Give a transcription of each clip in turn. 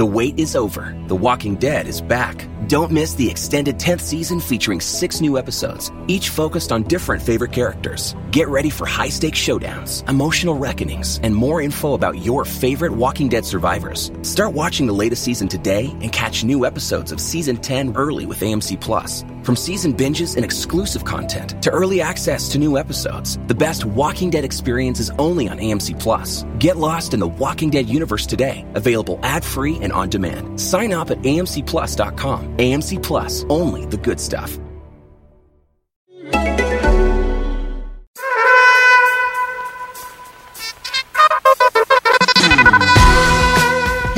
The wait is over. The Walking Dead is back. Don't miss the extended 10th season featuring six new episodes, each focused on different favorite characters. Get ready for high stakes showdowns, emotional reckonings, and more info about your favorite Walking Dead survivors. Start watching the latest season today and catch new episodes of season 10 early with AMC Plus. From season binges and exclusive content to early access to new episodes, the best Walking Dead experience is only on AMC Plus. Get lost in the Walking Dead universe today, available ad-free and on demand. Sign up at amcplus.com. AMC Plus, only the good stuff.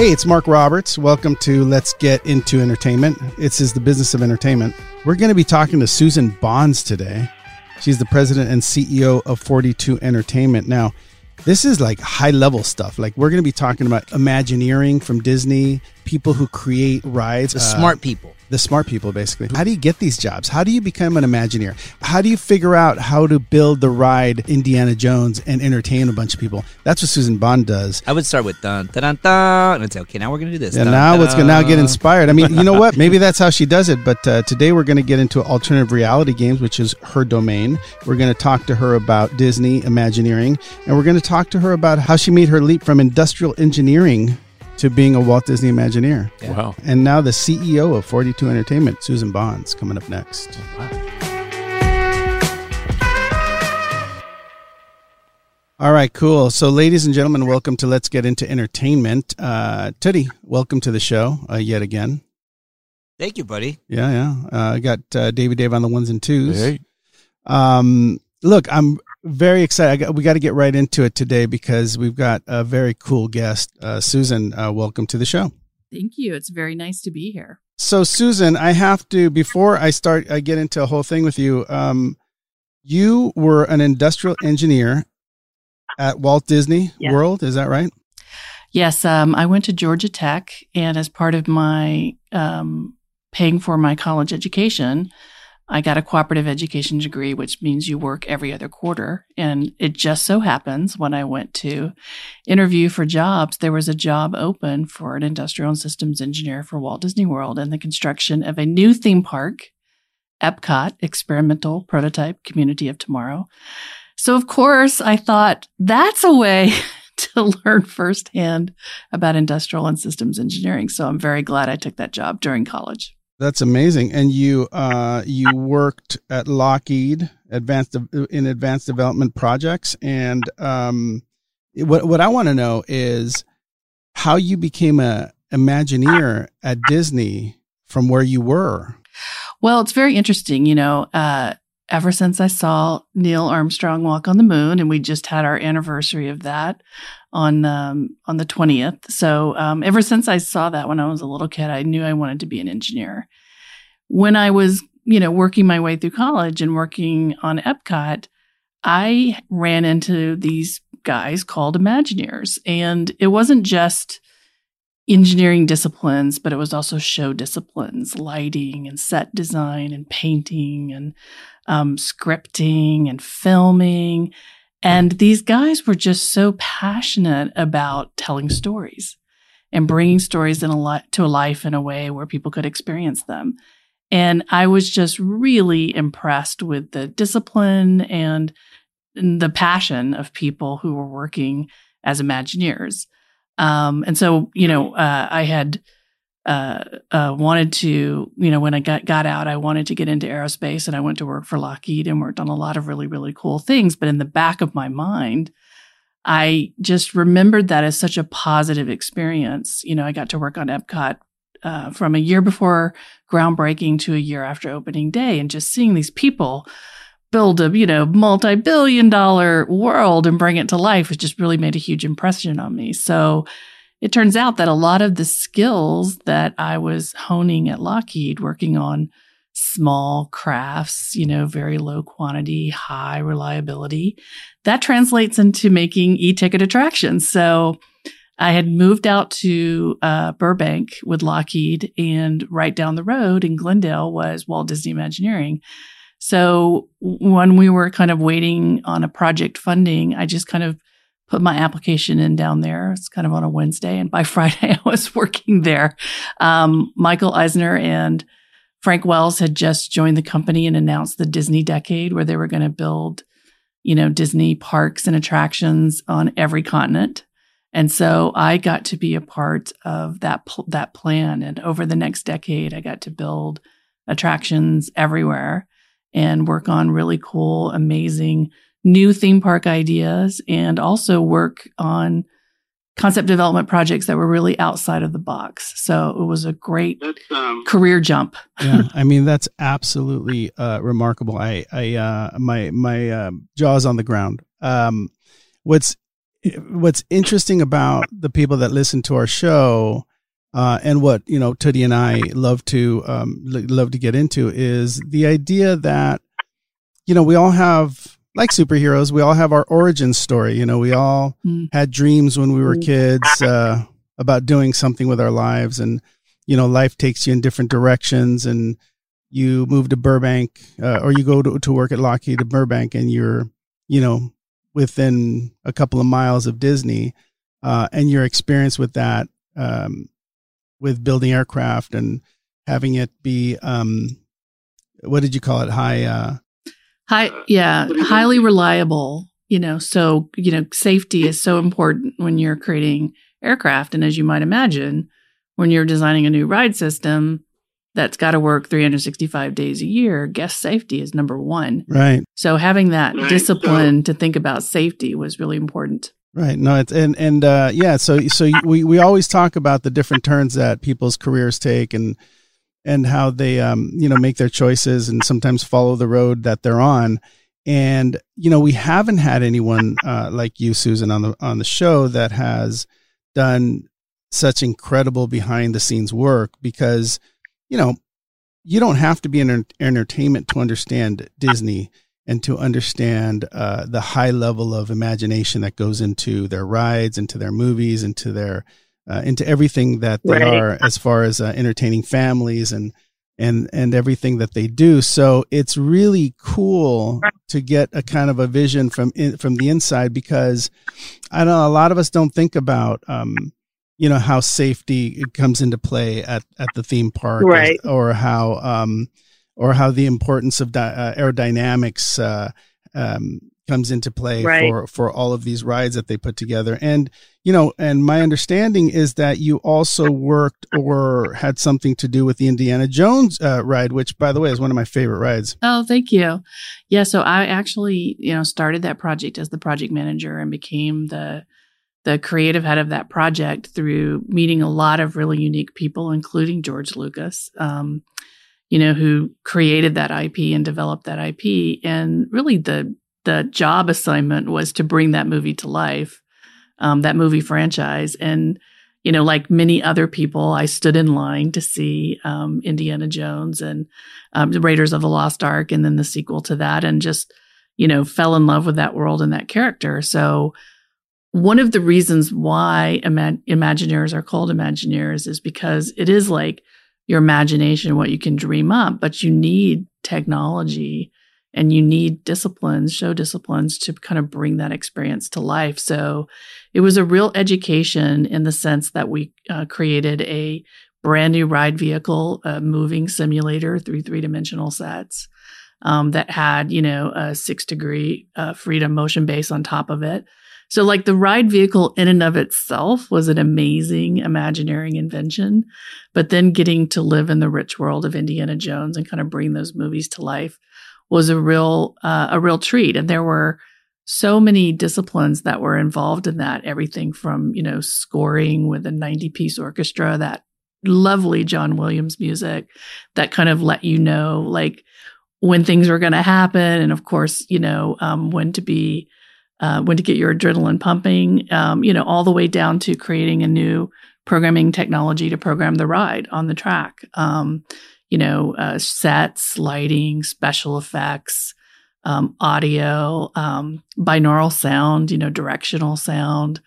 Hey, it's Mark Roberts. Welcome to Let's Get Into Entertainment. This is the business of entertainment. We're going to be talking to Susan Bonds today. She's the president and CEO of 42 Entertainment. Now, this is like high level stuff. Like, we're going to be talking about Imagineering from Disney, people who create rides, the uh, smart people. the smart people basically. How do you get these jobs? How do you become an imagineer? How do you figure out how to build the ride indiana jones and entertain a bunch of people? That's what susan bond does. I would start with dun dun dun, dun and i'd say okay now we're gonna do this. And dun, now let's go now get inspired. I mean you know what? Maybe that's how she does it but uh, today we're going to get into alternative reality games which is her domain. We're going to talk to her about disney imagineering and we're going to talk to her about how she made her leap from industrial engineering to being a Walt Disney Imagineer. Yeah. Wow. And now the CEO of 42 Entertainment, Susan Bonds, coming up next. Wow. All right, cool. So, ladies and gentlemen, welcome to Let's Get Into Entertainment. Uh, Teddy, welcome to the show uh, yet again. Thank you, buddy. Yeah, yeah. Uh, I got uh, Davey Dave on the ones and twos. Hey. Um, look, I'm very excited. Got, we got to get right into it today because we've got a very cool guest. Uh, Susan, uh, welcome to the show. Thank you. It's very nice to be here. So, Susan, I have to before I start, I get into a whole thing with you. Um, you were an industrial engineer at Walt Disney yes. World. Is that right? Yes. Um, I went to Georgia Tech, and as part of my um, paying for my college education, I got a cooperative education degree, which means you work every other quarter. And it just so happens when I went to interview for jobs, there was a job open for an industrial and systems engineer for Walt Disney World and the construction of a new theme park, Epcot, experimental prototype community of tomorrow. So, of course, I thought that's a way to learn firsthand about industrial and systems engineering. So, I'm very glad I took that job during college. That's amazing. And you uh, you worked at Lockheed advanced in advanced development projects. And um, what what I want to know is how you became a Imagineer at Disney from where you were. Well, it's very interesting. You know, uh, ever since I saw Neil Armstrong walk on the moon, and we just had our anniversary of that on um, on the twentieth. So um, ever since I saw that when I was a little kid, I knew I wanted to be an engineer. When I was, you know, working my way through college and working on Epcot, I ran into these guys called Imagineers, and it wasn't just engineering disciplines, but it was also show disciplines, lighting and set design and painting and um, scripting and filming. And these guys were just so passionate about telling stories and bringing stories in a li- to a life in a way where people could experience them. And I was just really impressed with the discipline and the passion of people who were working as Imagineers. Um, and so, you know, uh, I had uh, uh, wanted to, you know, when I got, got out, I wanted to get into aerospace and I went to work for Lockheed and worked on a lot of really, really cool things. But in the back of my mind, I just remembered that as such a positive experience. You know, I got to work on Epcot uh, from a year before groundbreaking to a year after opening day and just seeing these people build a, you know, multi-billion dollar world and bring it to life has just really made a huge impression on me. So, it turns out that a lot of the skills that I was honing at Lockheed, working on small crafts, you know, very low quantity, high reliability, that translates into making e-ticket attractions. So I had moved out to uh, Burbank with Lockheed, and right down the road in Glendale was Walt Disney Imagineering. So when we were kind of waiting on a project funding, I just kind of put my application in down there. It's kind of on a Wednesday. And by Friday, I was working there. Um, Michael Eisner and Frank Wells had just joined the company and announced the Disney decade where they were going to build, you know, Disney parks and attractions on every continent. And so I got to be a part of that, pl- that plan. And over the next decade, I got to build attractions everywhere and work on really cool, amazing new theme park ideas and also work on concept development projects that were really outside of the box. So it was a great um, career jump. yeah, I mean that's absolutely uh, remarkable. I, I, uh, my, my uh, jaws on the ground. Um, what's what's interesting about the people that listen to our show, uh, and what you know, Tootie and I love to um, love to get into is the idea that you know we all have like superheroes, we all have our origin story. You know, we all mm. had dreams when we were mm. kids uh, about doing something with our lives, and you know, life takes you in different directions, and you move to Burbank, uh, or you go to, to work at Lockheed to Burbank, and you're, you know, within a couple of miles of Disney, uh, and your experience with that, um, with building aircraft and having it be, um, what did you call it? High, uh, High, yeah, highly reliable. You know, so you know, safety is so important when you're creating aircraft, and as you might imagine, when you're designing a new ride system that's got to work 365 days a year, guest safety is number one. Right. So having that right. discipline so, to think about safety was really important. Right. No, it's and and uh, yeah. So so we we always talk about the different turns that people's careers take, and and how they um, you know make their choices and sometimes follow the road that they're on. And you know we haven't had anyone uh, like you susan on the on the show that has done such incredible behind the scenes work because you know you don't have to be in entertainment to understand disney and to understand uh, the high level of imagination that goes into their rides into their movies into their uh, into everything that they right. are as far as uh, entertaining families and and and everything that they do. So it's really cool to get a kind of a vision from in, from the inside because I know a lot of us don't think about um, you know how safety comes into play at at the theme park, right. or, or how um, or how the importance of di- uh, aerodynamics uh, um, comes into play right. for for all of these rides that they put together. And you know and my understanding is that you also worked or had something to do with the indiana jones uh, ride which by the way is one of my favorite rides. Oh thank you. Yeah so i actually you know started that project as the project manager and became the the creative head of that project through meeting a lot of really unique people including george lucas um, you know who created that ip and developed that ip and really the the job assignment was to bring that movie to life, um, that movie franchise. And, you know, like many other people, I stood in line to see um, Indiana Jones and um, Raiders of the Lost Ark and then the sequel to that and just, you know, fell in love with that world and that character. So, one of the reasons why ima- Imagineers are called Imagineers is because it is like your imagination, what you can dream up, but you need technology and you need disciplines, show disciplines to kind of bring that experience to life. So it was a real education in the sense that we uh, created a brand new ride vehicle, a moving simulator through three dimensional sets. Um, that had, you know, a six degree uh, freedom motion base on top of it. So, like the ride vehicle in and of itself was an amazing Imagineering invention. But then getting to live in the rich world of Indiana Jones and kind of bring those movies to life was a real uh, a real treat. And there were so many disciplines that were involved in that. Everything from you know scoring with a 90 piece orchestra that lovely John Williams music that kind of let you know like when things were going to happen and of course you know um, when to be uh, when to get your adrenaline pumping um, you know all the way down to creating a new programming technology to program the ride on the track. Um, you know, uh, sets, lighting, special effects, um, audio, um, binaural sound, you know, directional sound,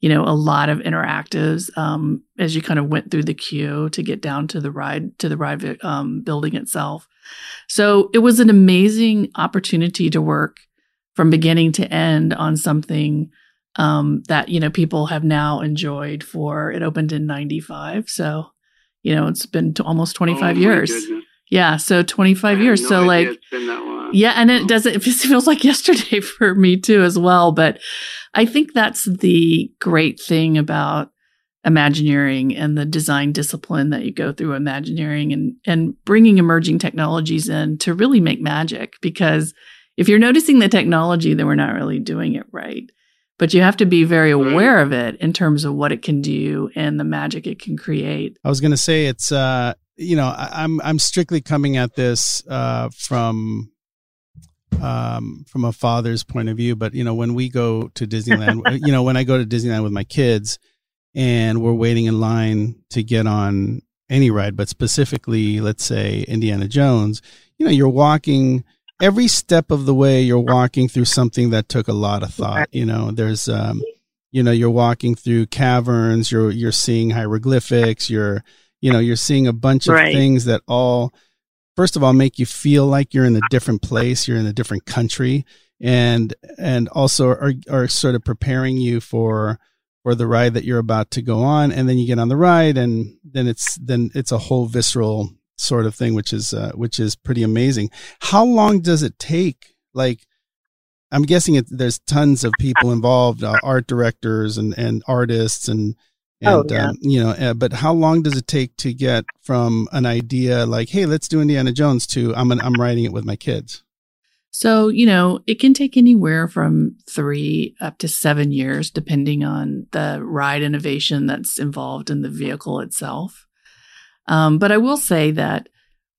you know, a lot of interactives um, as you kind of went through the queue to get down to the ride to the ride um, building itself. So it was an amazing opportunity to work from beginning to end on something um, that you know people have now enjoyed for it opened in 95 so you know it's been almost 25 Oh, years goodness. yeah so 25 I years no so like it's been that long. yeah, and it doesn't. It feels like yesterday for me too, as well. But I think that's the great thing about Imagineering and the design discipline that you go through Imagineering and and bringing emerging technologies in to really make magic. Because if you're noticing the technology, then we're not really doing it right. But you have to be very Right. aware of it in terms of what it can do and the magic it can create. I was going to say it's uh you know I, I'm I'm strictly coming at this uh from um from a father's point of view, but you know when we go to Disneyland, you know when I go to Disneyland with my kids and we're waiting in line to get on any ride, but specifically let's say Indiana Jones, you know you're walking every step of the way you're walking through something that took a lot of thought, you know there's um you know you're walking through caverns you're you're seeing hieroglyphics you're you know you're seeing a bunch of Right. things that all first of all make you feel like you're in a different place you're in a different country and and also are are sort of preparing you for for the ride that you're about to go on and then you get on the ride and then it's then it's a whole visceral sort of thing which is uh, which is pretty amazing how long does it take like I'm guessing it, there's tons of people involved, uh, art directors and, and artists and, Oh, and yeah. um, you know, uh, but how long does it take to get from an idea like, hey, let's do Indiana Jones to I'm an, I'm writing it with my kids? So, you know, it can take anywhere from three up to seven years, depending on the ride innovation that's involved in the vehicle itself. Um, but I will say that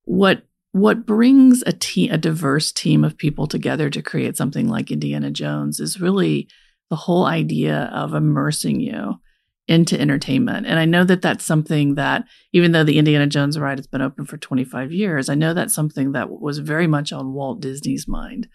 what what brings a team, a diverse team of people together to create something like Indiana Jones is really the whole idea of immersing you into entertainment. And I know that that's something that, even though the Indiana Jones ride has been open for 25 years, I know that's something that was very much on Walt Disney's mind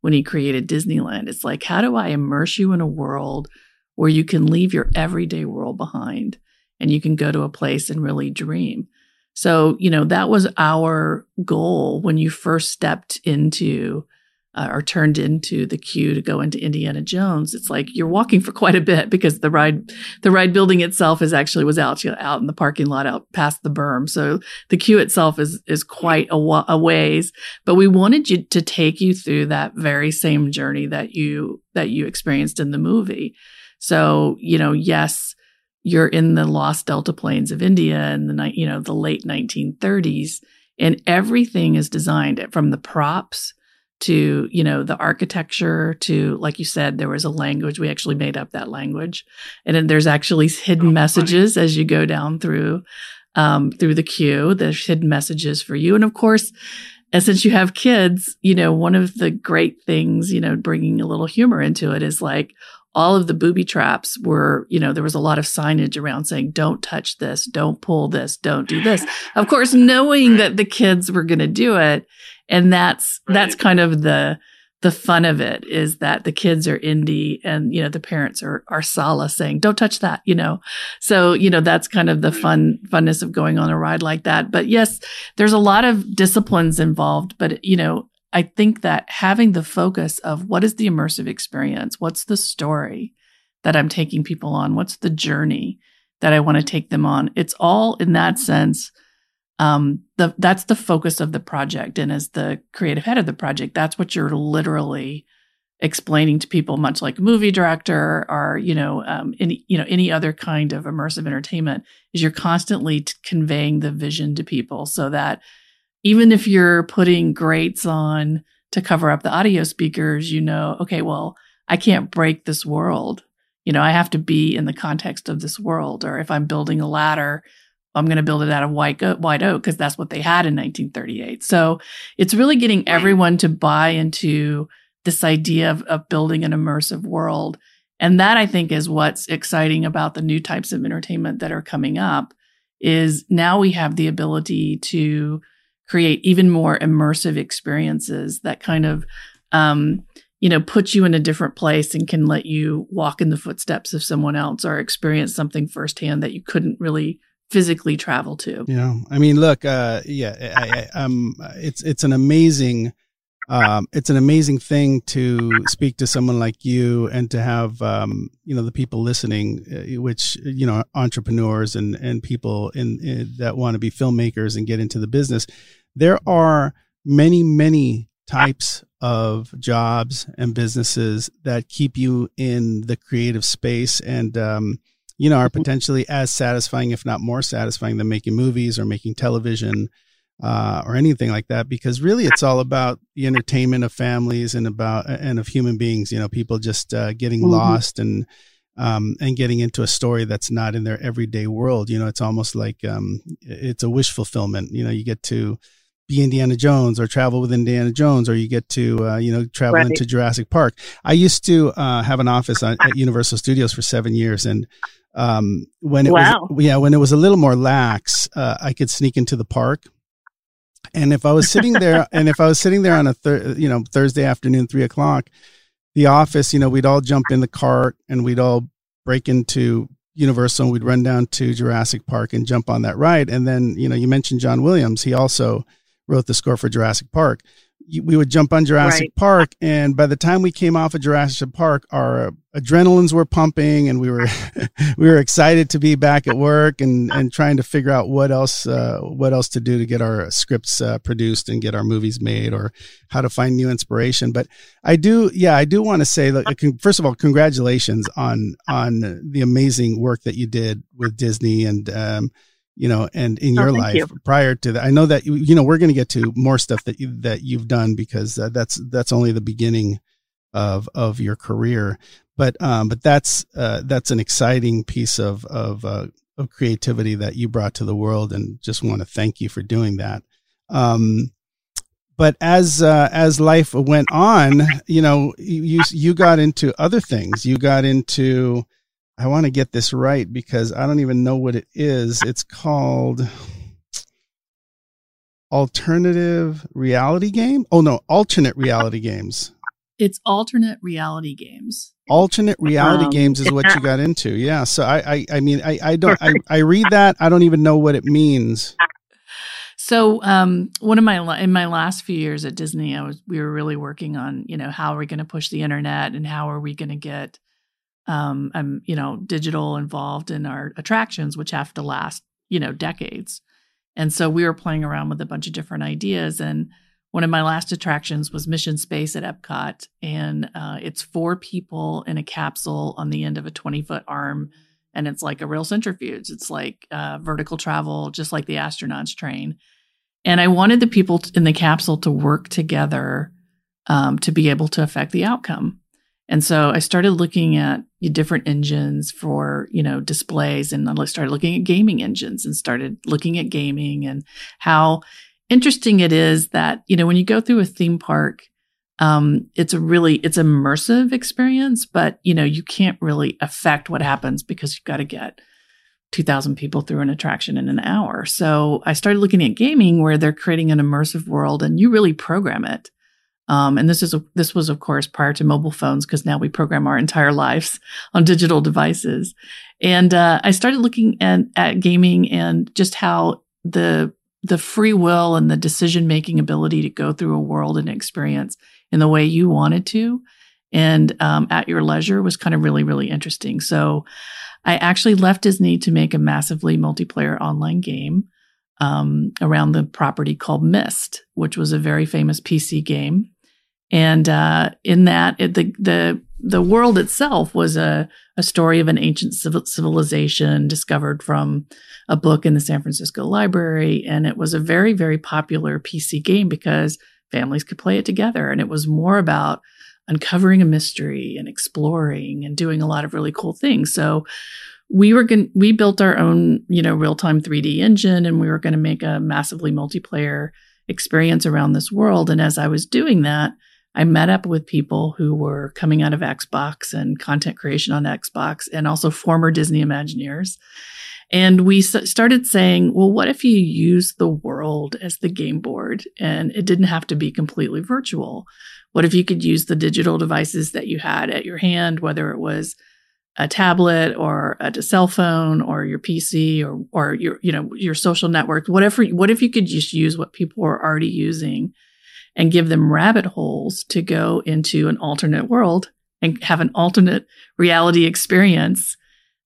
when he created Disneyland. It's like, how do I immerse you in a world where you can leave your everyday world behind and you can go to a place and really dream? So, you know, that was our goal when you first stepped into uh, or turned into the queue to go into Indiana Jones. It's like you're walking for quite a bit because the ride, the ride building itself is actually was out, you know, out in the parking lot, out past the berm. So the queue itself is is quite a, wa- a ways. But we wanted you to take you through that very same journey that you that you experienced in the movie. So you know, yes, you're in the lost delta plains of India in the you know the late 1930s, and everything is designed from the props to you know the architecture to like you said there was a language we actually made up that language. And then there's actually hidden Oh, funny. messages as you go down through um, through the queue. There's hidden messages for you. And of course and since you have kids you know one of the great things you know bringing a little humor into it is like all of the booby traps were you know there was a lot of signage around saying don't touch this. Don't pull this. Don't do this. Of course knowing that the kids were going to do it and that's that's kind of the the fun of it is that the kids are Indy and you know the parents are are Sallah saying don't touch that you know? So you know that's kind of the fun funness of going on a ride like that. But yes there's a lot of disciplines involved but you know I think that having the focus of what is the immersive experience what's the story that I'm taking people on what's the journey that I want to take them on it's all in that sense um, the that's the focus of the project. And as the creative head of the project, that's what you're literally explaining to people, much like a movie director or you know um, any you know any other kind of immersive entertainment. Is you're constantly t- conveying the vision to people so that even if you're putting grates on to cover up the audio speakers, you know, okay, well, I can't break this world. You know, I have to be in the context of this world. Or if I'm building a ladder, I'm going to build it out of white, white oak because that's what they had in 1938. So it's really getting everyone to buy into this idea of, of building an immersive world. And that I think is what's exciting about the new types of entertainment that are coming up is now we have the ability to create even more immersive experiences that kind of, um, you know, put you in a different place and can let you walk in the footsteps of someone else or experience something firsthand that you couldn't really physically travel to. Know, I mean, look, uh, yeah, I, I, um, it's it's an amazing um, it's an amazing thing to speak to someone like you and to have um, you know the people listening, uh, which you know entrepreneurs and and people in, in that want to be filmmakers and get into the business. There are many many types of jobs and businesses that keep you in the creative space and um, you know are mm-hmm. potentially as satisfying if not more satisfying than making movies or making television uh, or anything like that because really it's all about the entertainment of families and about and of human beings you know people just uh, getting mm-hmm. lost and um, and getting into a story that's not in their everyday world you know it's almost like um, it's a wish fulfillment you know you get to be Indiana Jones or travel with Indiana Jones or you get to uh, you know travel right. into Jurassic Park I used to uh, have an office at Universal Studios for seven years and um, when it wow. was yeah when it was a little more lax uh, I could sneak into the park and if I was sitting there, and if I was sitting there on a thir- you know Thursday afternoon, three o'clock, the office, you know, we'd all jump in the cart and we'd all break into Universal and we'd run down to Jurassic Park and jump on that ride. And then, you know, you mentioned John Williams. He also wrote the score for Jurassic Park we would jump on Jurassic right. Park, and by the time we came off of Jurassic Park, our adrenalines were pumping, and we were we were excited to be back at work and and trying to figure out what else uh, what else to do to get our scripts uh, produced and get our movies made, or how to find new inspiration. But I do, yeah, I do want to say that first of all, congratulations on on the amazing work that you did with Disney and. Um, you know, and in oh, your life you. prior to that. I know that you know we're going to get to more stuff that you that you've done because uh, that's that's only the beginning of of your career. But um, but that's uh, that's an exciting piece of of uh, of creativity that you brought to the world, and just want to thank you for doing that. Um, but as uh, as life went on, you know, you you got into other things. You got into I want to get this right because I don't even know what it is. It's called alternative reality game. Oh no, alternate reality games. It's alternate reality games. Alternate reality um, games is what you got into. Yeah. So I, I, I mean, I, I don't, I, I read that. I don't even know what it means. So, um, one of my in my last few years at Disney, I was we were really working on you know how are we going to push the internet and how are we going to get um, I'm, you know, digital involved in our attractions, which have to last, you know, decades. And so we were playing around with a bunch of different ideas. And one of my last attractions was Mission Space at Epcot. And uh, it's four people in a capsule on the end of a 20 foot arm. And it's like a real centrifuge. It's like uh, vertical travel, just like the astronauts train. And I wanted the people in the capsule to work together um, to be able to affect the outcome. And so I started looking at different engines for, you know, displays and I started looking at gaming engines and started looking at gaming and how interesting it is that, you know, when you go through a theme park, um, it's a really, it's immersive experience, but, you know, you can't really affect what happens because you've got to get 2000 people through an attraction in an hour. So I started looking at gaming where they're creating an immersive world and you really program it. Um, and this is this was of course prior to mobile phones because now we program our entire lives on digital devices. And uh, I started looking at, at gaming and just how the the free will and the decision making ability to go through a world and experience in the way you wanted to and um, at your leisure was kind of really really interesting. So I actually left Disney to make a massively multiplayer online game um, around the property called Myst, which was a very famous PC game. And uh, in that, it, the the the world itself was a a story of an ancient civil, civilization discovered from a book in the San Francisco Library, and it was a very very popular PC game because families could play it together, and it was more about uncovering a mystery and exploring and doing a lot of really cool things. So we were going we built our own you know real-time 3d engine and we were going to make a massively multiplayer experience around this world and as i was doing that I met up with people who were coming out of Xbox and content creation on Xbox and also former Disney Imagineers. And we started saying, well, what if you use the world as the game board and it didn't have to be completely virtual? What if you could use the digital devices that you had at your hand, whether it was a tablet or a cell phone or your PC or, or your, you know, your social network, whatever, what if you could just use what people are already using and give them rabbit holes to go into an alternate world and have an alternate reality experience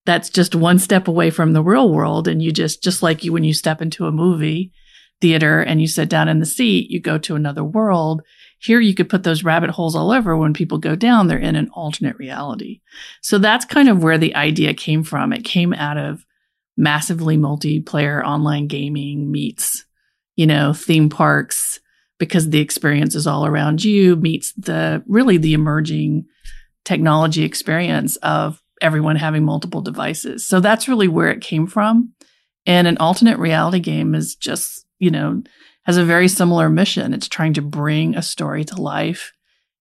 that's just one step away from the real world. And you just, just like you, when you step into a movie theater and you sit down in the seat, you go to another world. Here you could put those rabbit holes all over. When people go down, they're in an alternate reality. So that's kind of where the idea came from. It came out of massively multiplayer online gaming meets, you know, theme parks because the experience is all around you meets the really the emerging technology experience of everyone having multiple devices. So that's really where it came from. And an alternate reality game is just, you know, has a very similar mission. It's trying to bring a story to life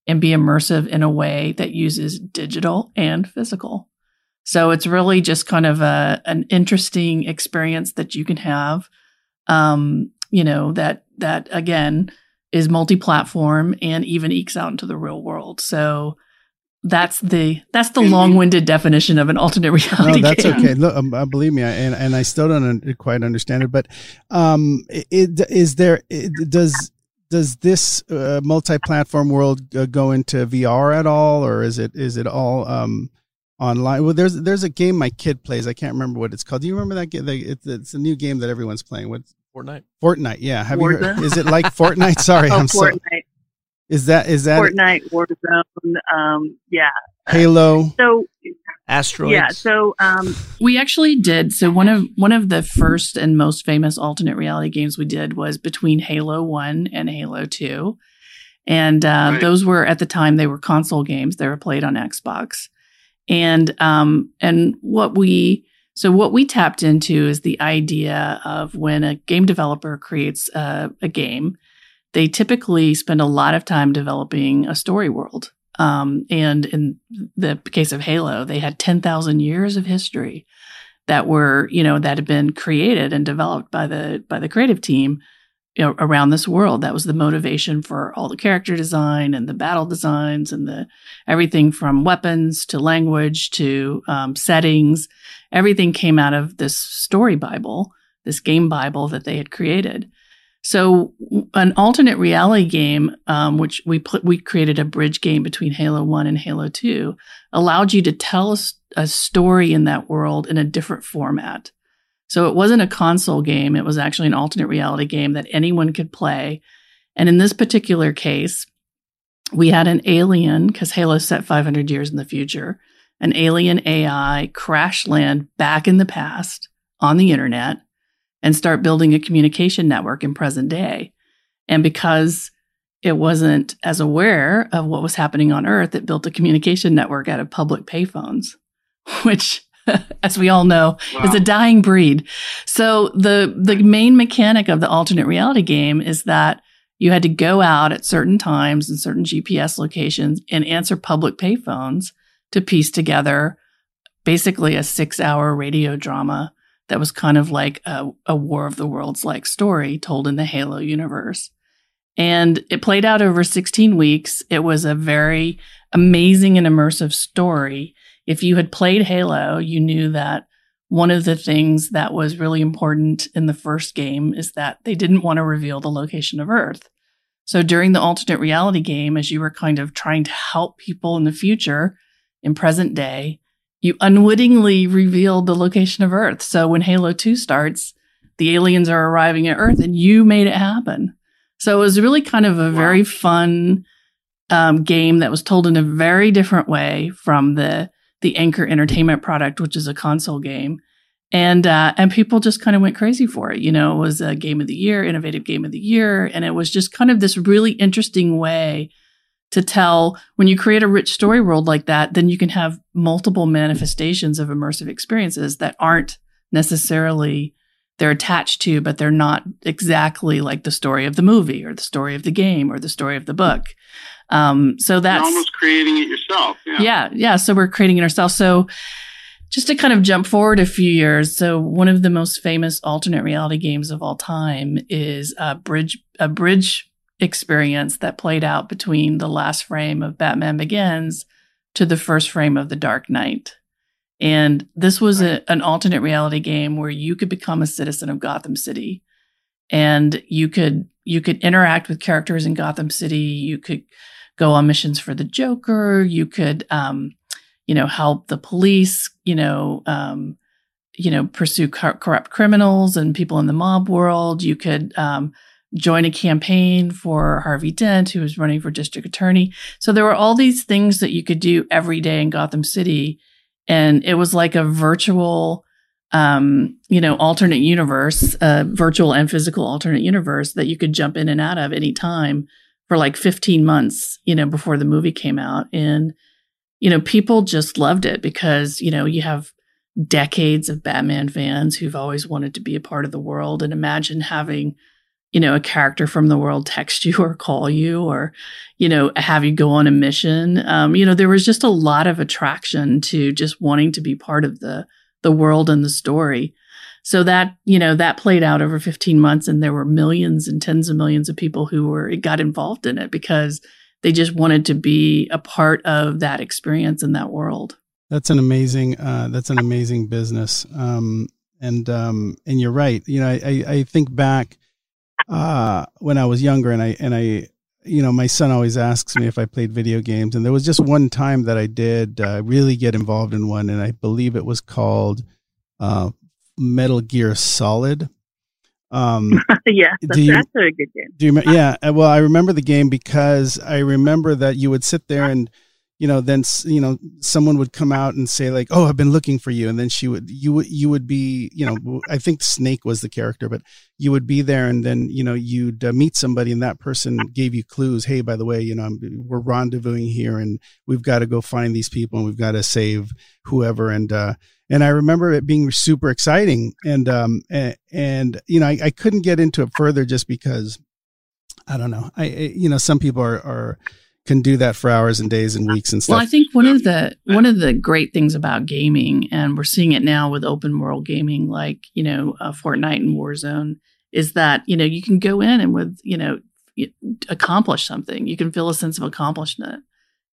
and be immersive in a way that uses digital and physical. So it's really just kind of a, an interesting experience that you can have. Um, you know, that, that again is multi-platform and even ekes out into the real world. So, that's the that's the long-winded definition of an alternate reality. No, that's game. okay. Look, um, uh, believe me, I, and and I still don't quite understand it. But um, it, is there it, does does this uh, multi-platform world uh, go into VR at all, or is it is it all um, online? Well, there's there's a game my kid plays. I can't remember what it's called. Do you remember that game? It's, it's a new game that everyone's playing. What Fortnite? Fortnite. Yeah. Have you? Heard, is it like Fortnite? Sorry, oh, I'm Fortnite. so. Is that is that Fortnite, Warzone? Um, yeah. Halo. So Asteroids. yeah. So um, We actually did. So one of one of the first and most famous alternate reality games we did was between Halo One and Halo Two, and uh, Right. those were at the time they were console games. They were played on Xbox, and um, and what we so what we tapped into is the idea of when a game developer creates a, a game, they typically spend a lot of time developing a story world. Um, and in the case of Halo, they had 10,000 years of history that were, you know, that had been created and developed by the, by the creative team you know, around this world. That was the motivation for all the character design and the battle designs and the everything from weapons to language to um, settings. Everything came out of this story Bible, this game Bible that they had created. So an alternate reality game, um, which we we created a bridge game between Halo One and Halo Two, allowed you to tell a, a story in that world in a different format. So it wasn't a console game; it was actually an alternate reality game that anyone could play. And in this particular case, we had an alien because Halo set 500 years in the future. An alien AI crash land back in the past on the internet and start building a communication network in present day. And because it wasn't as aware of what was happening on Earth, it built a communication network out of public payphones, which, as we all know, is a dying breed. So the the main mechanic of the alternate reality game is that you had to go out at certain times and certain GPS locations and answer public payphones to piece together basically a six hour radio drama that was kind of like a, a War of the Worlds like story told in the Halo universe. And it played out over 16 weeks. It was a very amazing and immersive story. If you had played Halo, you knew that one of the things that was really important in the first game is that they didn't want to reveal the location of Earth. So during the alternate reality game, as you were kind of trying to help people in the future, in present day, you unwittingly revealed the location of Earth. So when Halo 2 starts, the aliens are arriving at Earth and you made it happen. So it was really kind of a very fun um, game that was told in a very different way from the the Anchor Entertainment product, which is a console game. And uh, and people just kind of went crazy for it. You know, it was a game of the year, innovative game of the year, and it was just kind of this really interesting way to tell when you create a rich story world like that, then you can have multiple manifestations of immersive experiences that aren't necessarily they're attached to, but they're not exactly like the story of the movie or the story of the game or the story of the book. Um, so that's You're almost creating it yourself. Yeah. yeah, yeah. So we're creating it ourselves. So just to kind of jump forward a few years, so one of the most famous alternate reality games of all time is a bridge a bridge experience that played out between the last frame of Batman Begins to the first frame of The Dark Knight. And this was a, an alternate reality game where you could become a citizen of Gotham City. and you could you could interact with characters in Gotham City. You could go on missions for the Joker. You could, um, you know, help the police. You know, um, you know, pursue cor- corrupt criminals and people in the mob world. You could um, join a campaign for Harvey Dent, who was running for district attorney. So there were all these things that you could do every day in Gotham City, and it was like a virtual um, you know, alternate universe, uh, virtual and physical alternate universe that you could jump in and out of anytime for like 15 months, you know, before the movie came out. And, you know, people just loved it because, you know, you have decades of Batman fans who've always wanted to be a part of the world. And imagine having, you know, a character from the world text you or call you or, you know, have you go on a mission. Um, you know, there was just a lot of attraction to just wanting to be part of the, the world and the story. So that, you know, that played out over 15 months and there were millions and tens of millions of people who were got involved in it because they just wanted to be a part of that experience in that world. That's an amazing uh, that's an amazing business. Um, and um, and you're right. You know, I, I think back uh, when I was younger and I and I you know, my son always asks me if I played video games, and there was just one time that I did uh, really get involved in one, and I believe it was called uh, Metal Gear Solid. Um, yeah, that's, you, that's a good game. Do you? Yeah, uh, well, I remember the game because I remember that you would sit there and you know then you know someone would come out and say like oh i've been looking for you. And then she would you would you would be you know i think snake was the character but you would be there and then you know you'd uh, meet somebody and that person gave you clues hey by the way you know we're rendezvousing here and we've got to go find these people and we've got to save whoever. And uh and I remember it being super exciting and um and, and you know I, I couldn't get into it further just because I don't know I you know some people are are can do that for hours and days and weeks and stuff. Well, I think one of the one of the great things about gaming, and we're seeing it now with open world gaming, like you know uh, Fortnite and Warzone, is that you know you can go in and with you know accomplish something. You can feel a sense of accomplishment,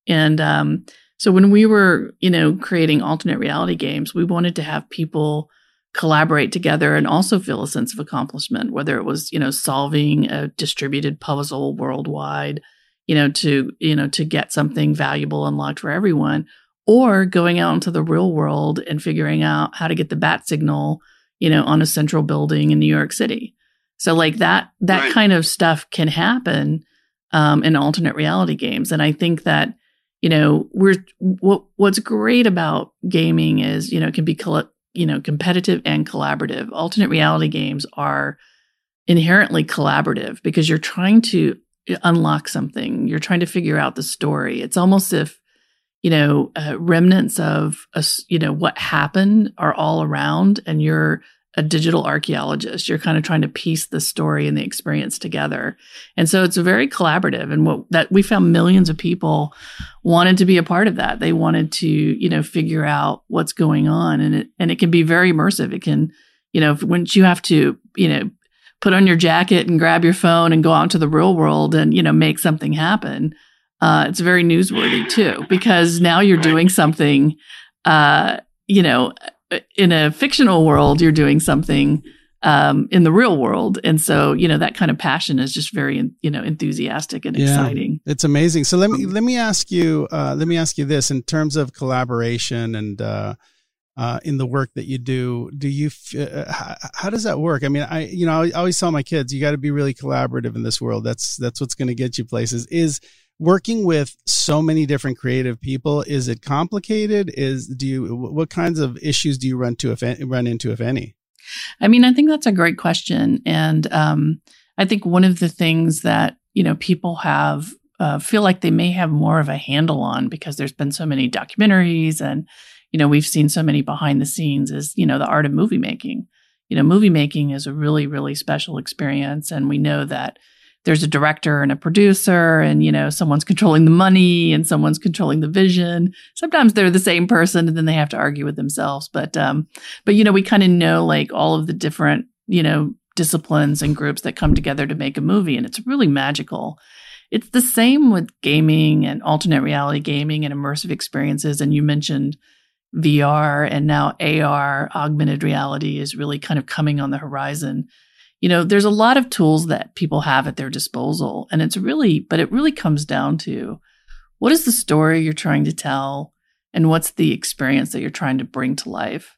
and um, so when we were you know creating alternate reality games, we wanted to have people collaborate together and also feel a sense of accomplishment, whether it was you know solving a distributed puzzle worldwide you know, to, you know, to get something valuable unlocked for everyone, or going out into the real world and figuring out how to get the bat signal, you know, on a central building in New York City. So like that, that right. kind of stuff can happen um, in alternate reality games. And I think that, you know, we're, what, what's great about gaming is, you know, it can be, you know, competitive and collaborative. Alternate reality games are inherently collaborative because you're trying to unlock something. You're trying to figure out the story. It's almost if you know uh, remnants of a, you know what happened are all around, and you're a digital archaeologist. You're kind of trying to piece the story and the experience together. And so it's very collaborative. And what that we found millions of people wanted to be a part of that. They wanted to, you know, figure out what's going on. And it, and it can be very immersive. It can, you know, once you have to, you know, put on your jacket and grab your phone and go out to the real world and you know make something happen. Uh, it's very newsworthy too because now you're doing something uh, you know in a fictional world you're doing something um, in the real world. And so you know that kind of passion is just very you know enthusiastic and yeah, exciting. It's amazing. So let me let me ask you uh, let me ask you this in terms of collaboration and uh, uh, in the work that you do. Do you uh, how, how, does that work? I mean i you know i always tell my kids you got to be really collaborative in this world. That's that's what's going to get you places. Is working with so many different creative people is it complicated? Is do you what kinds of issues do you run to if run into if any? I mean i think that's a great question and um, i think one of the things that you know people have uh, feel like they may have more of a handle on because there's been so many documentaries and you know, we've seen so many behind the scenes is, you know, the art of movie making. You know, movie making is a really, really special experience. And we know that there's a director and a producer and you know someone's controlling the money and someone's controlling the vision sometimes they're the same person and then they have to argue with themselves but um but you know we kind of know like all of the different you know disciplines and groups that come together to make a movie and it's really magical it's the same with gaming and alternate reality gaming and immersive experiences and you mentioned VR and now AR, augmented reality, is really kind of coming on the horizon. you know, there's a lot of tools that people have at their disposal. And it's really, but it really comes down to what is the story you're trying to tell and what's the experience that you're trying to bring to life?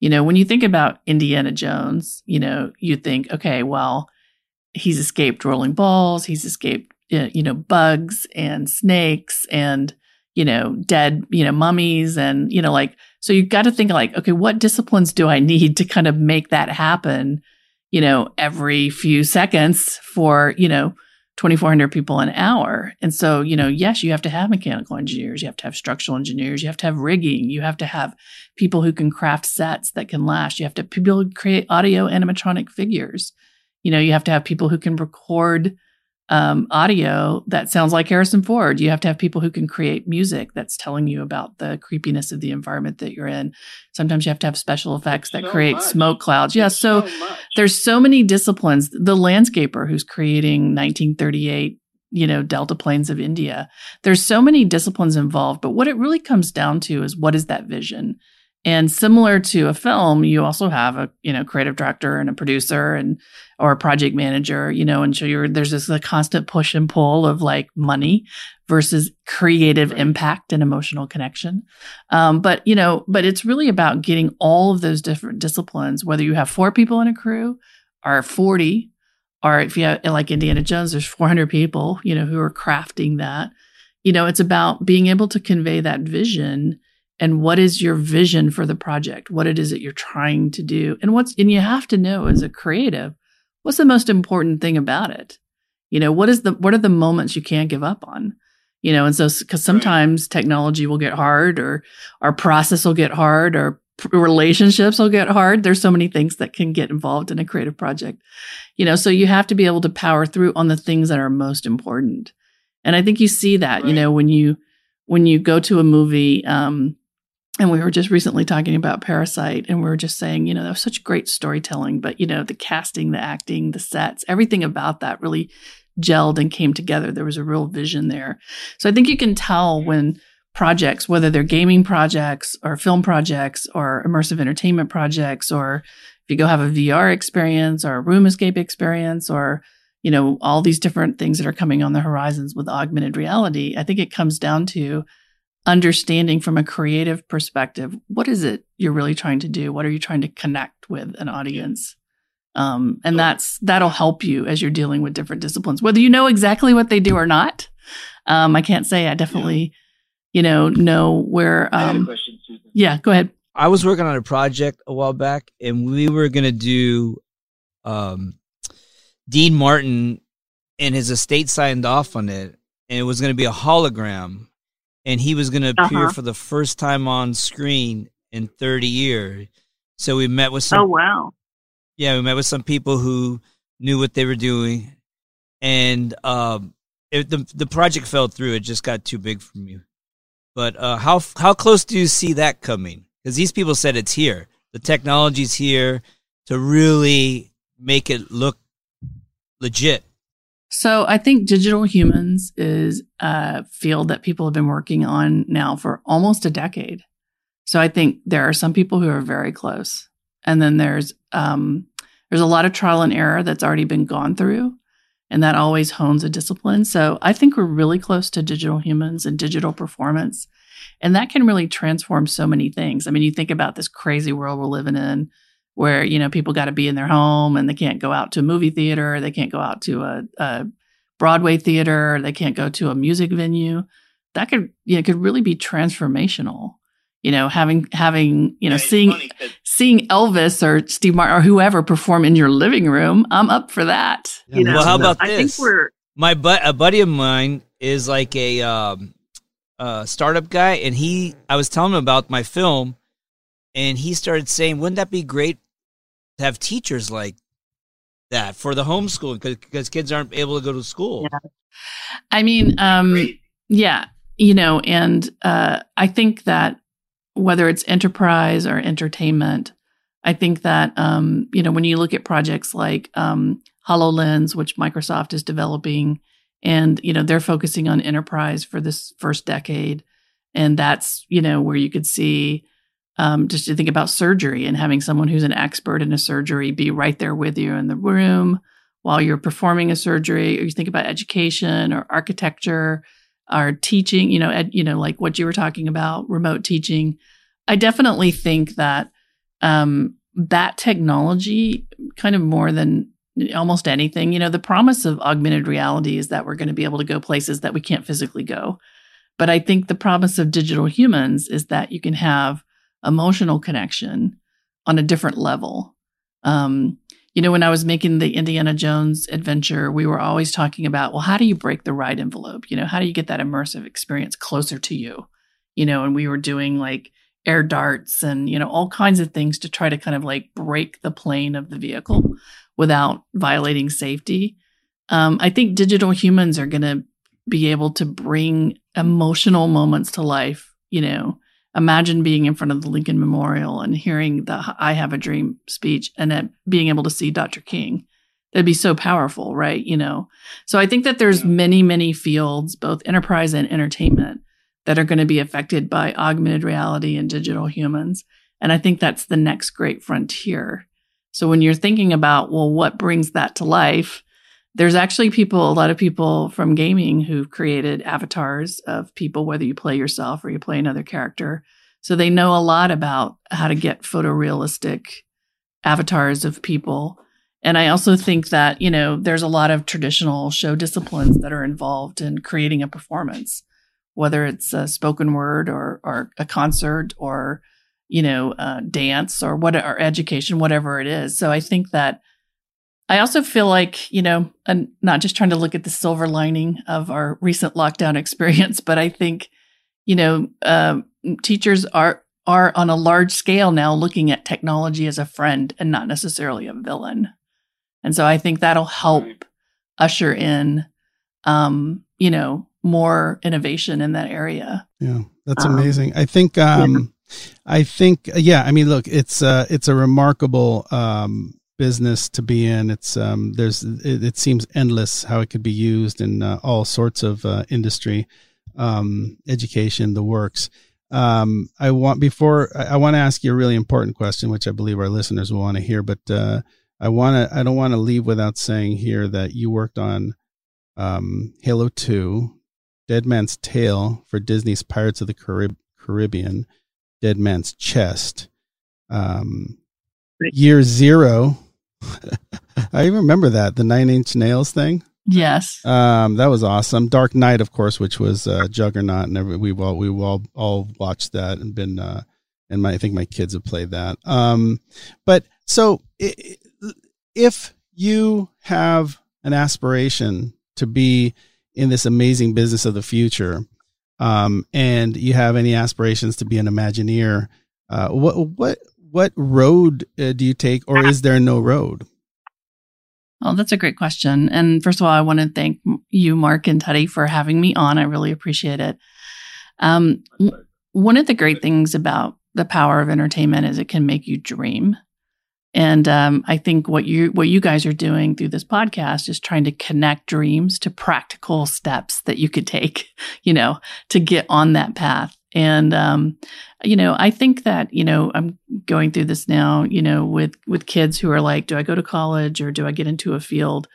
You know, when you think about Indiana Jones, you know, you think, okay, well, he's escaped rolling balls, he's escaped, eh, you know, bugs and snakes and, you know, dead, you know, mummies and, you know, like, so you've got to think like, okay, what disciplines do I need to kind of make that happen, you know, every few seconds for, you know, 2,400 people an hour. And so, you know, yes, you have to have mechanical engineers, you have to have structural engineers, you have to have rigging, you have to have people who can craft sets that can last, you have to people who create audio animatronic figures. You know, you have to have people who can record um, audio that sounds like Harrison Ford. You have to have people who can create music that's telling you about the creepiness of the environment that you're in. Sometimes you have to have special effects that so create much. smoke clouds. Yeah, so, so there's so many disciplines. The landscaper who's creating 1938 you know delta plains of india there's so many disciplines involved but what it really comes down to is what is that vision and similar to a film, you also have a you know creative director and a producer and or a project manager, you know, and so you're there's this a constant push and pull of like money versus creative right. impact and emotional connection. Um, but you know, but it's really about getting all of those different disciplines, whether you have four people in a crew or forty, or if you have like Indiana Jones, there's 400 people, you know, who are crafting that. You know, it's about being able to convey that vision and what is your vision for the project? What it is that you're trying to do? And what's and you have to know as a creative what's the most important thing about it? You know what is the what are the moments you can't give up on? You know and so because sometimes technology will get hard or our process will get hard or relationships will get hard. There's so many things that can get involved in a creative project. You know so you have to be able to power through on the things that are most important. And i think you see that right. you know when you when you go to a movie um, and we were just recently talking about Parasite, and we were just saying, you know, that was such great storytelling, but you know, the casting, the acting, the sets, everything about that really gelled and came together. There was a real vision there. So I think you can tell when projects, whether they're gaming projects or film projects or immersive entertainment projects, or if you go have a VR experience or a room escape experience or you know all these different things that are coming on the horizons with augmented reality i think it comes down to understanding from a creative perspective what is it you're really trying to do? What are you trying to connect with an audience? Um, and that's that'll help you as you're dealing with different disciplines. Whether you know exactly what they do or not um, i can't say. I definitely yeah. you know know where um, question, yeah go ahead. I was working on a project a while back and we were going to do um, dean martin and his estate signed off on it and it was going to be a hologram and he was going to appear uh-huh. for the first time on screen in 30 years. So we met with some. Oh wow! Yeah, we met with some people who knew what they were doing, and um, it, the the project fell through. It just got too big for me. But uh, how how close do you see that coming? Because these people said it's here. The technology's here to really make it look legit. So I think digital humans is a field that people have been working on now for almost a decade. So I think there are some people who are very close, and then there's um, there's a lot of trial and error that's already been gone through, and that always hones a discipline. So I think we're really close to digital humans and digital performance, and that can really transform so many things. I mean, you think about this crazy world we're living in where you know people got to be in their home and they can't go out to a movie theater, they can't go out to a, a Broadway theater, they can't go to a music venue. That could you know could really be transformational. You know, having having you know yeah, seeing seeing Elvis or Steve Martin or whoever perform in your living room, I'm up for that. Yeah, you know, well, how about this? I think we're my but a buddy of mine is like a um, uh, startup guy, and he I was telling him about my film, and he started saying, "Wouldn't that be great to have teachers like that for the homeschooling because kids aren't able to go to school. Yeah. I mean, um, yeah, you know, and uh, I think that whether it's enterprise or entertainment, I think that um, you know when you look at projects like um, Hololens, which Microsoft is developing, and you know they're focusing on enterprise for this first decade, and that's you know where you could see um, just to think about surgery and having someone who's an expert in a surgery be right there with you in the room while you're performing a surgery, or you think about education or architecture or teaching, you know, ed, you know, like what you were talking about, remote teaching. I definitely think that um, that technology, kind of more than almost anything, you know, the promise of augmented reality is that we're going to be able to go places that we can't physically go. But I think the promise of digital humans is that you can have emotional connection on a different level. Um, you know, when I was making the Indiana Jones adventure, we were always talking about, well, how do you break the ride envelope? You know, how do you get that immersive experience closer to you? You know, and we were doing like air darts and, you know, all kinds of things to try to kind of like break the plane of the vehicle without violating safety. Um, I think digital humans are going to be able to bring emotional moments to life, you know, imagine being in front of the Lincoln Memorial and hearing the I Have a Dream speech and being able to see Dr. King. That'd be so powerful, right? You know, so I think that there's yeah. many, many fields, both enterprise and entertainment, that are going to be affected by augmented reality and digital humans. And I think that's the next great frontier. So when you're thinking about, well, what brings that to life? There's actually people, a lot of people from gaming who've created avatars of people, whether you play yourself or you play another character. So they know a lot about how to get photorealistic avatars of people. And I also think that, you know, there's a lot of traditional show disciplines that are involved in creating a performance, whether it's a spoken word or, or a concert or, you know, uh, dance or what, or education, whatever it is. So I think that I also feel like, you know, I'm not just trying to look at the silver lining of our recent lockdown experience, but I think, you know, uh, teachers are are on a large scale now looking at technology as a friend and not necessarily a villain. And so I think that'll help usher in, um, you know, more innovation in that area. Yeah, that's um, amazing. I think, um, yeah. I think, yeah, I mean, look, it's, uh, it's a remarkable, um, business to be in. It's um, there's it, it, seems endless how it could be used in uh, all sorts of uh, industry, um, education, the works. Um, I want before I, I want to ask you a really important question, which I believe our listeners will want to hear. But uh, I want to I don't want to leave without saying here that you worked on um, Halo Two, Dead Man's Tale for Disney's Pirates of the Carib- Caribbean, Dead Man's Chest. Um, year zero I remember that the Nine Inch Nails thing. Yes. Um, that was awesome. Dark Knight, of course, which was uh, Juggernaut, and every, we all we all all watched that and been uh, and my I think my kids have played that. Um, but so if you have an aspiration to be in this amazing business of the future, um, and you have any aspirations to be an Imagineer, uh, what what what road uh, do you take, or is there no road? Well, that's a great question. And first of all, I want to thank you, Mark and Teddy, for having me on. I really appreciate it. Um, one of the great things about the power of entertainment is it can make you dream. And um, I think what you what you guys are doing through this podcast is trying to connect dreams to practical steps that you could take, you know, to get on that path. And um, you know, I think that you know I'm going through this now, you know, with with kids who are like, do I go to college or do I get into a field?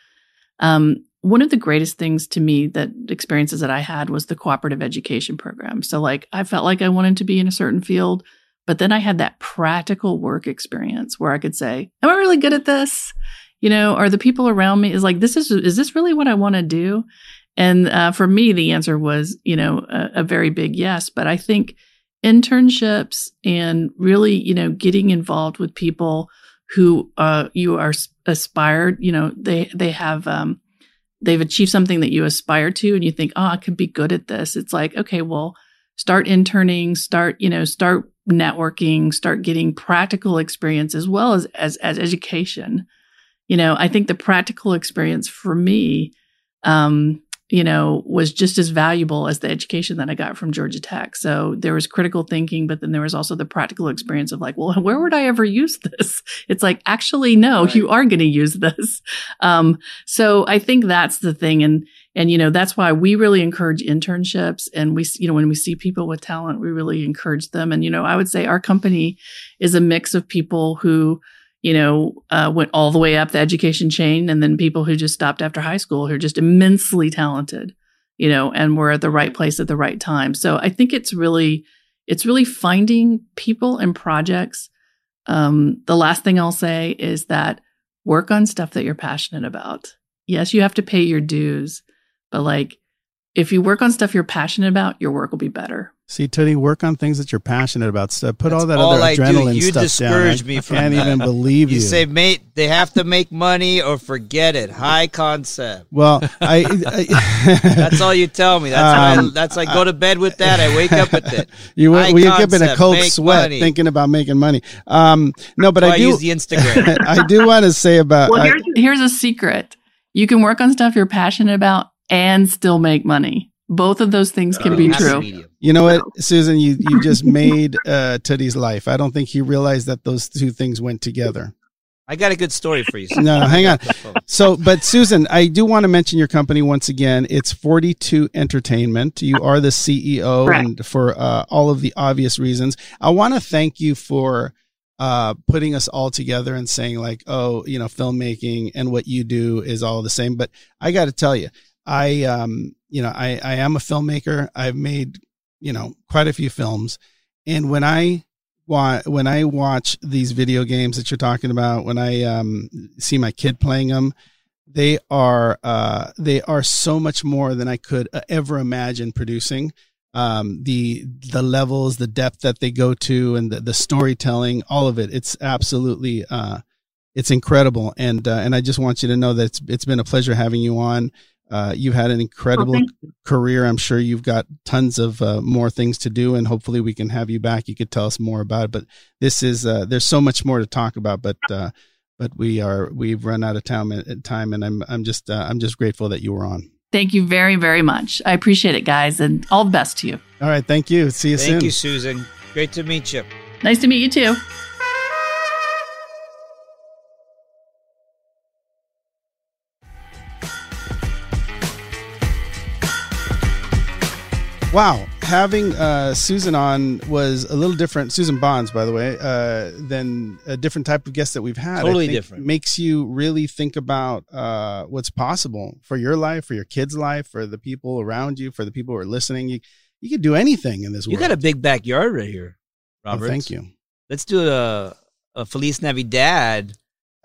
Um, one of the greatest things to me that experiences that I had was the cooperative education program. So like I felt like I wanted to be in a certain field, but then I had that practical work experience where I could say, Am I really good at this? You know, are the people around me is like, this is is this really what I want to do? And uh, for me, the answer was, you know, a, a very big yes. But I think internships and really, you know, getting involved with people who uh, you are aspired, you know, they they have um, they've achieved something that you aspire to, and you think, oh, I could be good at this. It's like, okay, well, start interning, start, you know, start networking, start getting practical experience as well as as, as education. You know, I think the practical experience for me um, you know, was just as valuable as the education that I got from Georgia Tech. So there was critical thinking, but then there was also the practical experience of like, well, where would I ever use this? It's like, actually, no, right. you are going to use this. Um, so I think that's the thing. And, And, you know, that's why we really encourage internships. And we, you know, when we see people with talent, we really encourage them. And, you know, I would say our company is a mix of people who, you know, uh, went all the way up the education chain and then people who just stopped after high school who are just immensely talented, you know, and were at the right place at the right time. So I think it's really, it's really finding people and projects. Um, the last thing I'll say is that work on stuff that you're passionate about. Yes, you have to pay your dues, but like if you work on stuff you're passionate about, your work will be better. See, Tootie, work on things that you're passionate about. So put That's all that all other I adrenaline do. You stuff discourage down. me I, from I can't that. even believe you. You say, mate, they have to make money or forget it. High concept. Well, I, I that's all you tell me. That's um, I, that's I go to bed with that. I wake up with it. You High wake up in a cold sweat money. thinking about making money. Um, no, but I do use the Instagram. I do want to say about. Well, here's, here's a secret. You can work on stuff you're passionate about and still make money. Both of those things can uh, be true. You know what, Susan? You you just made uh, Teddy's life. I don't think he realized that those two things went together. I got a good story for you. no, no, hang on. So, but Susan, I do want to mention your company once again. It's 42 Entertainment. You are the CEO, right. and for uh, all of the obvious reasons, I want to thank you for uh, putting us all together and saying like, oh, you know, filmmaking and what you do is all the same. But I got to tell you, I, um, you know, I, I am a filmmaker. I've made, you know, quite a few films. And when I when I watch these video games that you're talking about, when I, um, see my kid playing them, they are, uh, they are so much more than I could ever imagine producing. Um, the, the levels, the depth that they go to and the, the storytelling, all of it. It's absolutely, uh, it's incredible. And, uh, and I just want you to know that it's, it's been a pleasure having you on. Uh, you've had an incredible oh, career. I'm sure you've got tons of uh, more things to do, and hopefully we can have you back. You could tell us more about it. But this is uh, there's so much more to talk about. But uh, but we are we've run out of time uh, time, and I'm I'm just uh, I'm just grateful that you were on. Thank you very very much. I appreciate it, guys, and all the best to you. All right, thank you. See you thank soon. Thank you, Susan. Great to meet you. Nice to meet you too. Wow, having uh, Susan on was a little different. Susan Bonds, by the way, uh, than a different type of guest that we've had. Totally different. Makes you really think about uh, what's possible for your life, for your kids' life, for the people around you, for the people who are listening. You you could do anything in this you world. You got a big backyard right here, Robert. Oh, thank you. Let's do a a Feliz Navidad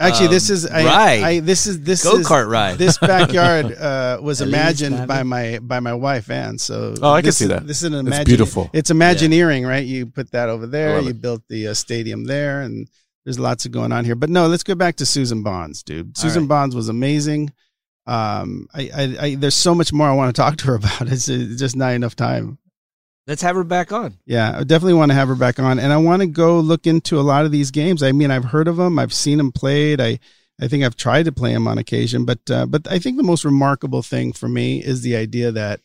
Actually, um, this is I, ride. I, this is this go kart ride. This backyard uh, was imagined by my by my wife Anne. So oh, I can see that. This is an imagine- It's beautiful. It's Imagineering, yeah. right? You put that over there. You it. built the uh, stadium there, and there's lots of going on here. But no, let's go back to Susan Bonds, dude. Susan right. Bonds was amazing. Um, I, I, I, there's so much more I want to talk to her about. It's, it's just not enough time. Let's have her back on. Yeah, I definitely want to have her back on, and I want to go look into a lot of these games. I mean, I've heard of them, I've seen them played. I I think I've tried to play them on occasion, but uh, but I think the most remarkable thing for me is the idea that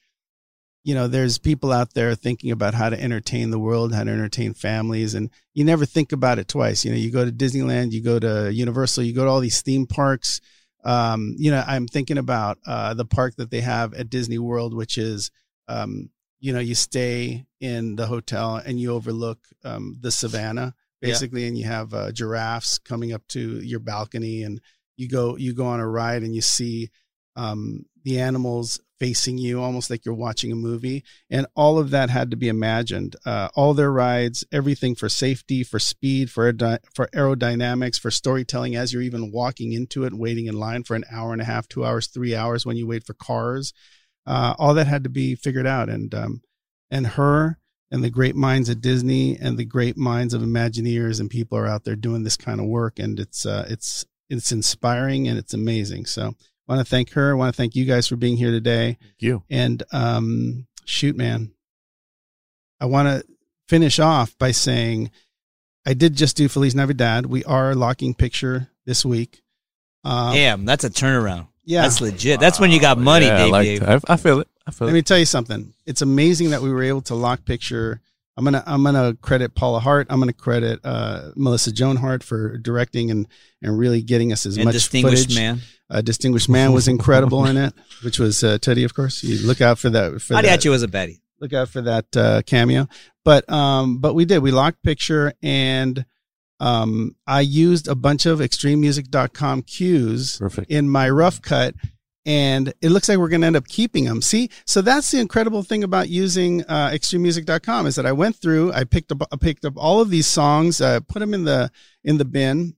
you know there's people out there thinking about how to entertain the world, how to entertain families, and you never think about it twice. You know, you go to Disneyland, you go to Universal, you go to all these theme parks. Um, you know, I'm thinking about uh, the park that they have at Disney World, which is um, you know you stay in the hotel and you overlook um, the savannah basically, yeah. and you have uh, giraffes coming up to your balcony, and you go you go on a ride and you see um, the animals facing you, almost like you're watching a movie. And all of that had to be imagined. Uh, all their rides, everything for safety, for speed, for for aerodynamics, for storytelling. As you're even walking into it, waiting in line for an hour and a half, two hours, three hours when you wait for cars, uh, all that had to be figured out. And um, and her and the great minds at Disney and the great minds of Imagineers and people are out there doing this kind of work, and it's uh, it's it's inspiring and it's amazing. So I want to thank her. I want to thank you guys for being here today. Thank you. And um, shoot, man, I want to finish off by saying I did just do Feliz Navidad. We are locking picture this week. Um, Damn, that's a turnaround. Yeah, that's legit. That's when you got money, yeah, Dave. I, like I, I feel it. I feel Let it. me tell you something. It's amazing that we were able to lock picture I'm gonna I'm gonna credit Paula Hart. I'm gonna credit uh, Melissa Joan Hart for directing and and really getting us as and much distinguished footage. man. A distinguished man was incredible in it, which was uh, Teddy, of course. You look out for that. For that, Mariachi was a baddie. look out for that uh, cameo. But um, but we did. We locked picture and um, I used a bunch of extrememusic.com cues Perfect. in my rough cut and it looks like we're going to end up keeping them. See, so that's the incredible thing about using uh, extrememusic.com is that I went through, I picked up, I picked up all of these songs, uh, put them in the in the bin.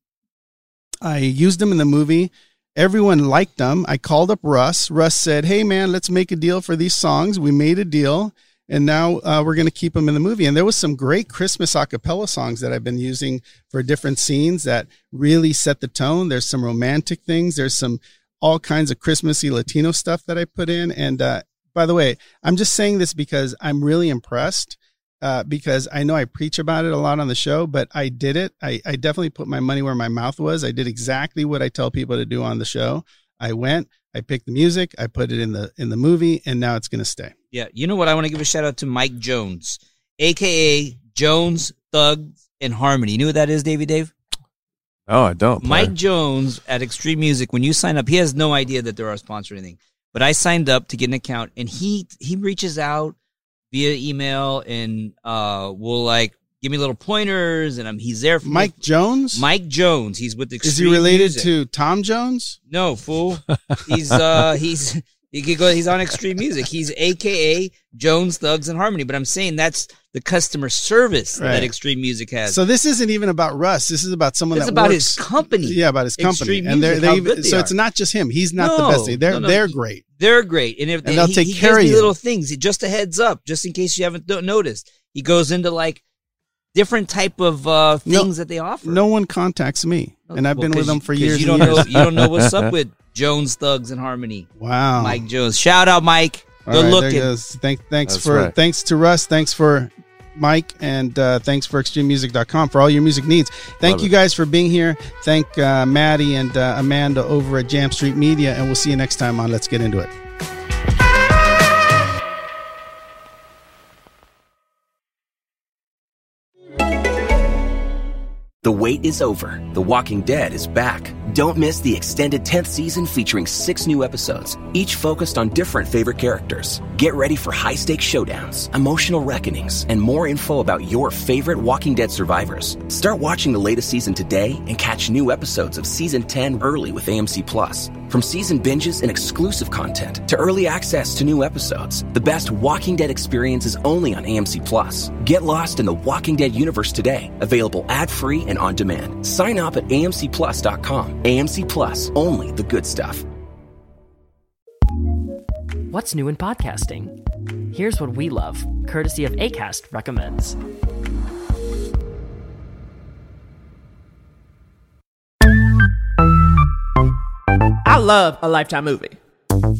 I used them in the movie. Everyone liked them. I called up Russ. Russ said, "Hey man, let's make a deal for these songs." We made a deal, and now uh, we're going to keep them in the movie. And there was some great Christmas a cappella songs that I've been using for different scenes that really set the tone. There's some romantic things. There's some all kinds of Christmassy Latino stuff that I put in. And uh, by the way, I'm just saying this because I'm really impressed. Uh, because I know I preach about it a lot on the show, but I did it. I, I definitely put my money where my mouth was. I did exactly what I tell people to do on the show. I went, I picked the music, I put it in the in the movie, and now it's going to stay. Yeah, you know what? I want to give a shout out to Mike Jones, aka Jones Thugs and Harmony. You know what that is, Davey Dave? Oh, I don't. Mike. Jones at Extreme Music. When you sign up, he has no idea that they're our sponsor or anything. But I signed up to get an account, and he he reaches out via email and uh will like give me little pointers, and I'm he's there for me. Mike Jones, Mike Jones. He's with Extreme is he related Music. to Tom Jones? No, fool. He's uh he's he could go he's on extreme music. He's AKA Jones Thugs and Harmony. But I'm saying that's the customer service Right. that extreme music has. So this isn't even about Russ. This is about someone it's that about works, his company. Yeah, about his company, Extreme and they're Music, they how good they so it's not just him. He's not No, the best. They're no, no. they're great. They're great. And if And they'll he, take he care of me you. little things, just a heads up, just in case you haven't noticed. He goes into like different type of uh No- things that they offer. No one contacts me, and I've Well, been with them for years. You don't know years. you don't know what's up with Jones Thugs and Harmony. Wow, Mike Jones. Shout out Mike. All Good right, there looking. goes. Thank, thanks That's for right. thanks to Russ. Thanks for Mike, and uh, thanks for extrememusic.com for all your music needs. Thank Love you it. guys for being here. Thank uh, Maddie and uh, Amanda over at Jam Street Media, and we'll see you next time on Let's Get Into It. The wait is over. The Walking Dead is back. Don't miss the extended 10th season featuring six new episodes, each focused on different favorite characters. Get ready for high stakes showdowns, emotional reckonings, and more info about your favorite Walking Dead survivors. Start watching the latest season today and catch new episodes of season 10 early with AMC Plus. From season binges and exclusive content to early access to new episodes, the best Walking Dead experience is only on AMC Plus. Get lost in the Walking Dead universe today, available ad-free and on demand. Sign up at amcplus.com. AMC Plus, only the good stuff. What's new in podcasting? Here's what we love, courtesy of ACAST recommends. I love a Lifetime movie.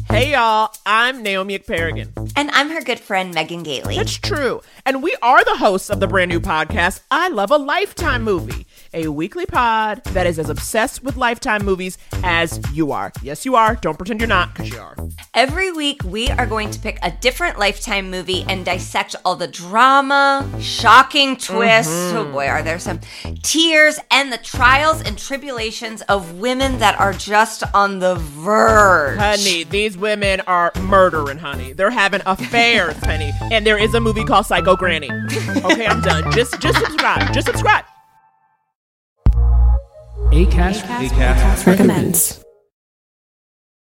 Hey y'all, I'm Naomi Ekperigin. And I'm her good friend, Megan Gailey. It's true. And we are the hosts of the brand new podcast, I Love a Lifetime Movie, a weekly pod that is as obsessed with Lifetime movies as you are. Yes, you are. Don't pretend you're not, because you are. Every week, we are going to pick a different Lifetime movie and dissect all the drama, shocking twists. Mm-hmm. Oh boy, are there some tears and the trials and tribulations of women that are just on the verge. Honey, these women are murdering, honey. They're having affairs, honey. And there is a movie called Psycho Granny. Okay, I'm done. Just just subscribe. Just subscribe. ACAST, recommends.